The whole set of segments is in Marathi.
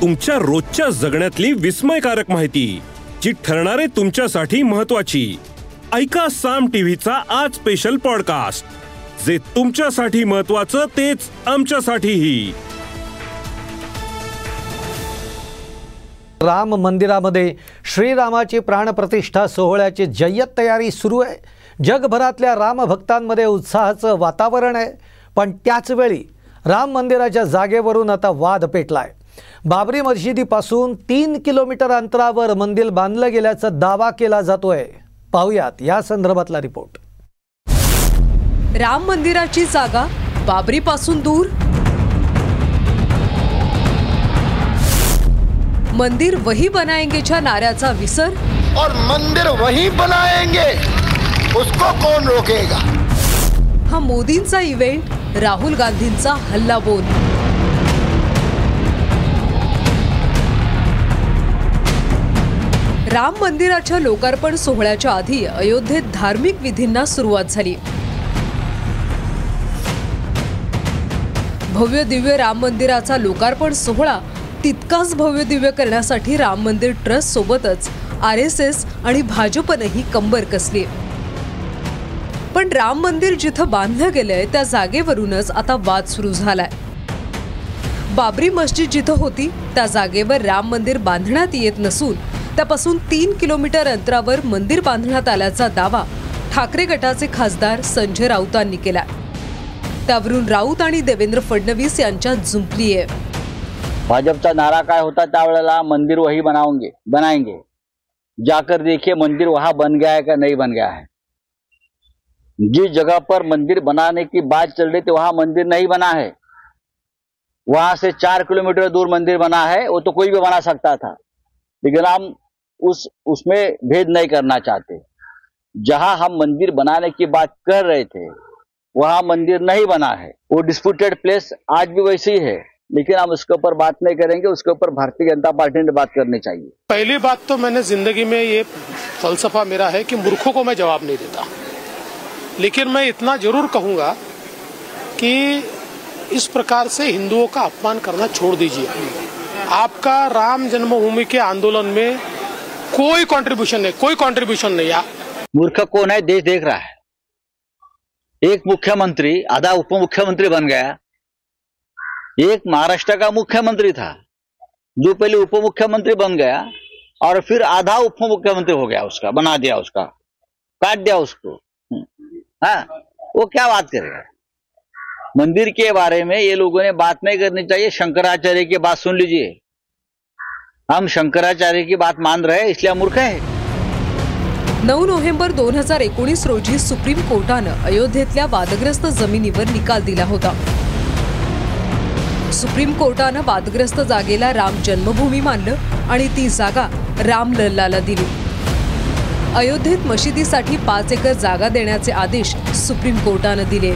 तुमच्या रोजच्या जगण्यातली विस्मयकारक माहिती जी ठरणारे तुमच्यासाठी महत्वाची ऐका साम टीव्हीचा आज स्पेशल पॉडकास्ट जे तुमच्यासाठी महत्वाचं तेच आमच्यासाठीही. राम मंदिरामध्ये श्रीरामाची प्राणप्रतिष्ठा सोहळ्याची जय्यत तयारी सुरू आहे. जगभरातल्या रामभक्तांमध्ये उत्साहाचं वातावरण आहे. पण त्याच वेळी राम मंदिराच्या जागेवरून आता वाद पेटलाय. बाबरी मशिदीपासून तीन किलोमीटर अंतरावर मंदिर बांधलं गेल्याचा दावा केला जातोय. पाहुयात या संदर्भातला रिपोर्ट. राम मंदिराची जागा बाबरीपासून दूर. मंदिर वही बनाएंगेच्या नाऱ्याचा विसर. और मंदिर वहीं बनाएंगे उसको कौन रोकेगा? हा मोदींचा इव्हेंट राहुल गांधींचा हल्लाबोल राम मंदिराच्या लोकार्पण सोहळ्याच्या आधी अयोध्येत धार्मिक विधींना सुरुवात झाली. भव्य दिव्य राम मंदिराचा लोकार्पण सोहळा तितकाच भव्य दिव्य करण्यासाठी राम मंदिर ट्रस्ट सोबतच आर एस एस आणि भाजपनंही कंबर कसली. पण राम मंदिर जिथं बांधलं गेलंय त्या जागेवरूनच आता वाद सुरू झालाय. बाबरी मस्जिद जिथं होती त्या जागेवर राम मंदिर बांधण्यात येत नसून त्यापासून तीन किलोमीटर अंतरावर मंदिर बांधण्यात आल्याचा दावा ठाकरे गटाचे खासदार संजय राऊतांनी केला त्यावरून राऊत आणि देवेंद्र फडणवीस यांच्यात जुंपली आहे. भाजपचा नारा काय होता त्यावेळेला मंदिर वही बनाओगे बनाएँगे. जाकर देखिए मंदिर वहाँ बन गया है का नहीं बन गया है. जिस जगह पर मंदिर बनाने की बात चल रही थी वहाँ मंदिर नहीं बना है. वहाँ से चार किलोमीटर दूर मंदिर बना है, वो तो कोई भी बना सकता था. लेकिन हम उस, उसमें भेद नहीं करना चाहते। जहाँ हम मंदिर बनाने की बात कर रहे थे, वहाँ मंदिर नहीं बना है। वो डिस्प्यूटेड प्लेस आज भी वैसे ही। है लेकिन हम उसके ऊपर बात नहीं करेंगे, उसके ऊपर भारतीय जनता पार्टी ने बात करनी चाहिए। पहली बात तो मैंने ज़िंदगी में ये फलसफा मेरा है कि मूर्खों को मैं जवाब नहीं देता। लेकिन मैं इतना ज़रूर कहूँगा कि इस प्रकार से हिंदुओं का अपमान करना छोड़ दीजिए। आपका राम जन्मभूमि के आंदोलन में कोई कंट्रीब्यूशन नहीं, कोई कंट्रीब्यूशन नहीं आ- मूर्ख कौन है? देश देख रहा है। एक मुख्यमंत्री, आधा उप मुख्यमंत्री बन गया। एक महाराष्ट्र का मुख्यमंत्री था। जो पहले उप मुख्यमंत्री बन गया और फिर आधा उप मुख्यमंत्री हो गया उसका, बना दिया उसका, काट दिया उसको। हाँ वो क्या बात करेगा? मंदिर के बारे में ये लोगों ने बात नहीं करनी चाहिए। शंकराचार्य की बात सुन लीजिए। हम शंकराचार्य की बात मान रहे इसलिए मूर्ख है। नऊ नोव्हेंबर दोन हजार एकोणीस रोजी सुप्रीम कोर्टानं अयोध्येतल्या वादग्रस्त जमिनीवर निकाल दिला होता. सुप्रीम कोर्टानं वादग्रस्त जागेला राम जन्मभूमी मानलं आणि ती जागा राम लल्लाला दिली. अयोध्येत मशिदीसाठी पाच एकर जागा देण्याचे आदेश सुप्रीम कोर्टानं दिले.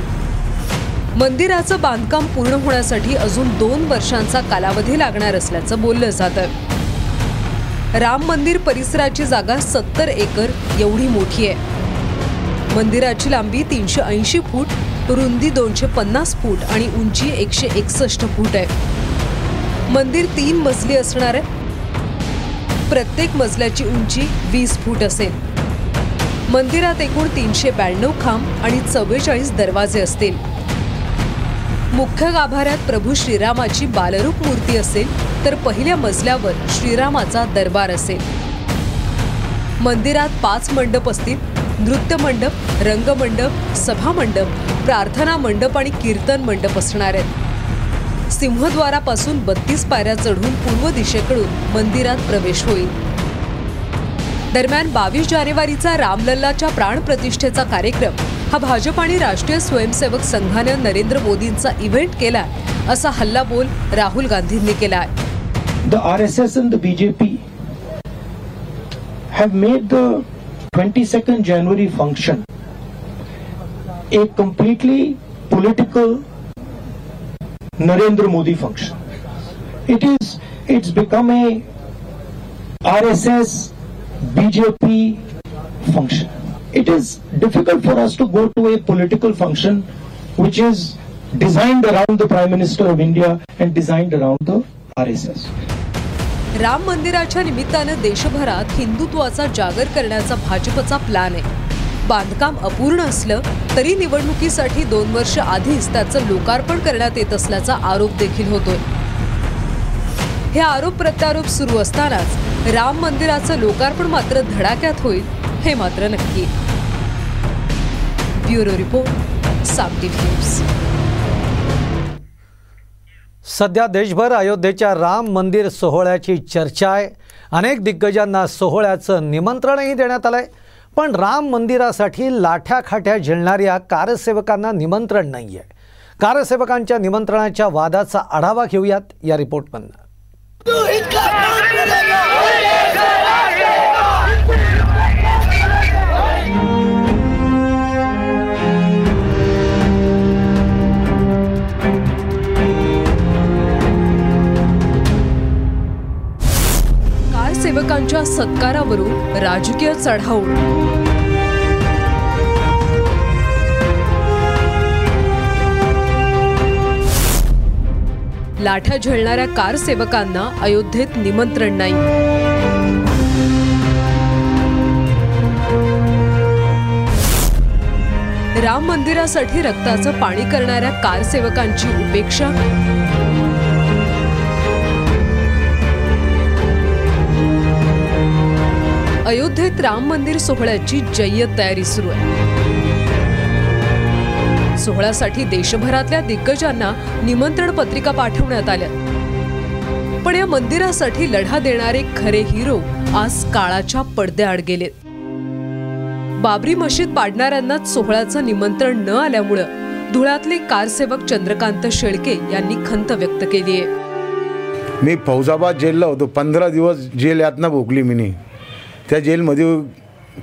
मंदिराचं बांधकाम पूर्ण होण्यासाठी अजून दोन वर्षांचा कालावधी लागणार असल्याचं बोललं जातं. राम मंदिर परिसराची जागा सत्तर एकर एवढी मोठी आहे. मंदिराची लांबी तीनशे ऐंशी फूट रुंदी दोनशे पन्नास फूट आणि उंची एकशे एकसष्ट फूट आहे. मंदिर तीन मजली असणार आहे. प्रत्येक मजल्याची उंची वीस फूट असेल. मंदिरात एकूण तीनशे ब्याण्णव खांब आणि चव्वेचाळीस दरवाजे असतील. मुख्य गाभाऱ्यात प्रभू श्रीरामाची बालरूप मूर्ती असेल तर पहिल्या मजल्यावर श्रीरामाचा दरबार असेल. मंदिरात पाच मंडप असतील नृत्य मंडप रंगमंडप सभामंडप प्रार्थना मंडप आणि कीर्तन मंडप असणार आहेत. सिंहद्वारापासून बत्तीस पायऱ्या चढून पूर्व दिशेकडून मंदिरात प्रवेश होईल. दरम्यान बावीस जानेवारीचा रामलल्लाच्या प्राणप्रतिष्ठेचा कार्यक्रम हा भाजप आणि राष्ट्रीय स्वयंसेवक संघानं नरेंद्र मोदींचा इव्हेंट केला असा हल्ला बोल राहुल गांधींनी केला आहे BJP have made twenty second January function a completely political Narendra Modi function it is it's become a R S S BJP function It is difficult for us to go to a political function which is designed around the Prime Minister of India and designed around the RSS. Ram मंदिराच्या निमित्तानं देशभरात हिंदुत्वाचा जागर करण्याचा भाजपचा प्लॅन आहे. बांधकाम अपूर्ण असलं तरी निवडणुकीसाठी दोन वर्ष आधीच त्याचं लोकार्पण करण्यात येत असल्याचा आरोप देखील होतोय. हे आरोप प्रत्यारोप सुरू असतानाच राम मंदिराचं लोकार्पण मात्र धडाक्यात होईल हे मात्र नक्की. Bureau report TV news. सध्या देशभर अयोध्येच्या राम मंदिर सोहळ्याची चर्चा आहे. अनेक दिग्गजांना सोहळ्याचं निमंत्रणही देण्यात आलंय. पण राम मंदिरासाठी लाठ्या खाट्या झेलणाऱ्या कारसेवकांना निमंत्रण नाही आहे कारसेवकांच्या निमंत्रणाच्या वादाचा आढावा घेऊयात या रिपोर्टमधनं. कारसेवकांच्या सत्कारावरून राजकीय चढाओढ. लाठ्या झेलणाऱ्या कारसेवकांना अयोध्येत निमंत्रण नाही. राम मंदिरासाठी रक्ताचं पाणी करणाऱ्या कारसेवकांची उपेक्षा? अयोध्येत राम मंदिर सोहळ्याची जय्यत तयारी सुरू आहे. सोहळ्यासाठी देशभरातल्या दिग्गजांना निमंत्रण पत्रिका पाठवण्यात आल्या. पण या मंदिरासाठी लढा देणारे खरे हिरो आज काळाच्या पडद्याआड गेलेत. बाबरी मशीद पाडणाऱ्यांनाच सोहळ्याचं निमंत्रण न आल्यामुळं धुळ्यातले कारसेवक चंद्रकांत शेळके यांनी खंत व्यक्त केली आहे मी फौजाबाद जेलला होतो. पंधरा दिवस जेल यातना भोगली मी त्या जेलमध्ये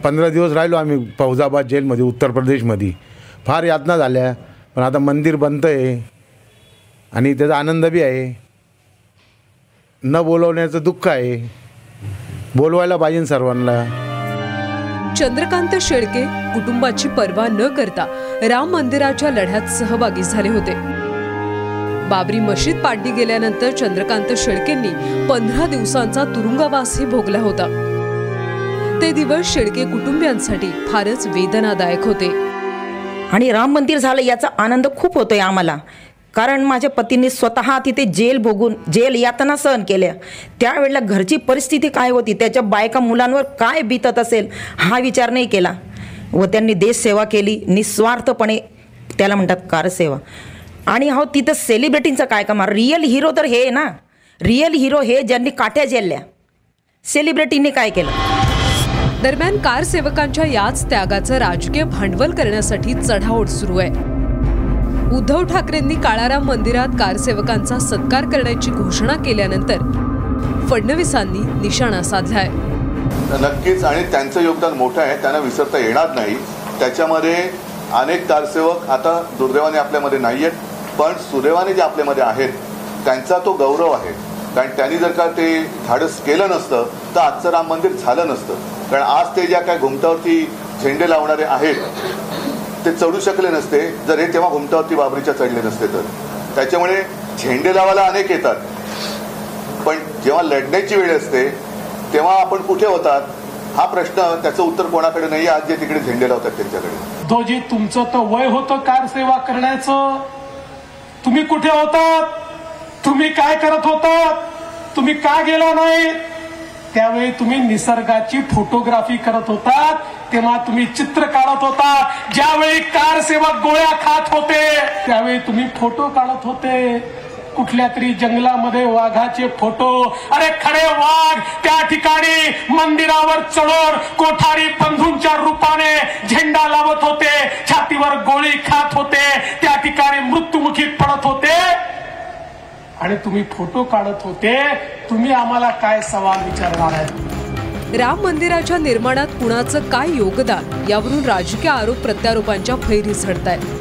पंधरा दिवस राहिलो आम्ही फौजाबाद जेलमध्ये उत्तर प्रदेशमध्ये. फार यातना झाल्या पण आता मंदिर बनतं आहे. आणि त्याचा आनंद बी आहे. न बोलवण्याचं दुःख आहे. बोलवायला पाहिजे सर्वांना. चंद्रकांत शेळके कुटुंबाची पर्वा न करता राम मंदिराच्या लढ्यात सहभागी झाले होते. बाबरी मशीद पाडली गेल्यानंतर चंद्रकांत शेळकेंनी पंधरा दिवसांचा तुरुंगवासही भोगला होता. ते दिवस शेळके कुटुंबियांसाठी फारच वेदनादायक होते. आणि राम मंदिर झालं याचा आनंद खूप होतोय आम्हाला. कारण माझ्या पतींनी स्वतः तिथे जेल भोगून जेल यातना सहन केल्या. त्यावेळेला घरची परिस्थिती काय होती त्याच्या बायका मुलांवर काय बितत असेल हा विचार नाही केला. व त्यांनी देशसेवा केली निस्वार्थपणे त्याला म्हणतात कारसेवा आणि हो तिथं सेलिब्रिटींचा काय कमा रिअल हिरो तर हे आहे ना. रिअल हिरो हे ज्यांनी काट्या झेलल्या सेलिब्रिटींनी काय केलं? दरम्यान कारसेवकांच्या याच त्यागाचं राजकीय भांडवल करण्यासाठी चढाओढ सुरू आहे. उद्धव ठाकरेंनी काळाराम मंदिरात कारसेवकांचा सत्कार करण्याची घोषणा केल्यानंतर फडणवीसांनी निशाणा साधलाय. नक्कीच आणि त्यांचं योगदान मोठं आहे त्यांना विसरता येणार नाही. त्याच्यामध्ये अनेक कारसेवक आता दुर्दैवाने आपल्यामध्ये नाही आहेत पण सुदैवाने जे आपल्यामध्ये आहेत त्यांचा तो गौरव आहे. कारण त्यांनी जर का ते धाडस केलं नसतं तर आजचं राम मंदिर झालं नसतं. कारण आज ते ज्या काय घुमटावरती झेंडे लावणारे आहेत ते चढू शकले नसते. जर हे तेव्हा घुमटावरती बाबरीच्या चढले नसते तर. त्याच्यामुळे झेंडे लावायला अनेक येतात. पण जेव्हा लढण्याची वेळ असते तेव्हा आपण कुठे होतात? हा प्रश्न त्याचं उत्तर कोणाकडे नाही आज जे तिकडे झेंडे लावतात त्यांच्याकडे. तो जे तुमचं तर वय होतं कार सेवा करण्याचं तुम्ही कुठे होतात? तुम्ही काय करत होता? तुम्ही का गेला नाही? त्यावेळी तुम्ही निसर्गाची फोटोग्राफी करत होता तेव्हा तुम्ही चित्र काढत होता. ज्यावेळी कार सेवक गोळ्या खात होते त्यावेळी तुम्ही फोटो काढत होते. कुठल्या तरी जंगलामध्ये वाघाचे फोटो अरे खरे वाघ त्या ठिकाणी मंदिरावर चढून कोठारी बंधूंच्या रूपाने झेंडा लावत होते. छातीवर गोळी खात होते. त्या ठिकाणी मृत्युमुखी पडत होते. आणि तुम्ही फोटो काढत होते तुम्ही आम्हाला काय सवाल विचारणार आहे राम मंदिराच्या निर्माणात कुणाचं काय योगदान यावरून राजकीय आरोप प्रत्यारोपांच्या फैरी झडत आहेत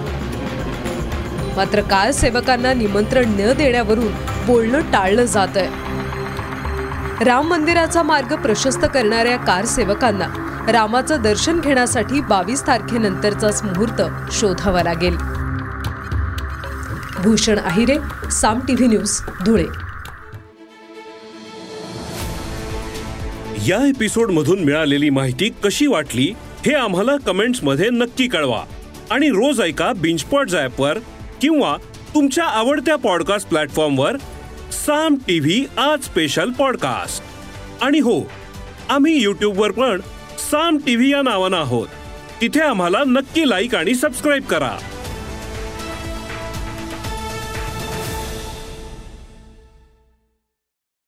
मात्र कारसेवकांना निमंत्रण न देण्यावरून बोलणं टाळलं जात आहे राम मंदिराचा मार्ग प्रशस्त करणाऱ्या कारसेवकांना रामाचं दर्शन घेण्यासाठी बावीस तारखेनंतरचाच मुहूर्त शोधावा लागेल. Bhushan Ahire Saam TV news Dhule. या एपिसोड मधून मिळालेली माहिती कशी वाटली हे आम्हाला कमेंट्समध्ये नक्की कळवा. आणि रोज ऐका बिंचपॉट वर किंवा तुमच्या आवडत्या पॉडकास्ट प्लॅटफॉर्मवर साम टीव्ही आज स्पेशल पॉडकास्ट आणि हो आम्ही यूट्यूबवर पण साम टीव्ही या नावानं आहोत. तिथे आम्हाला नक्की लाईक आणि सबस्क्राईब करा.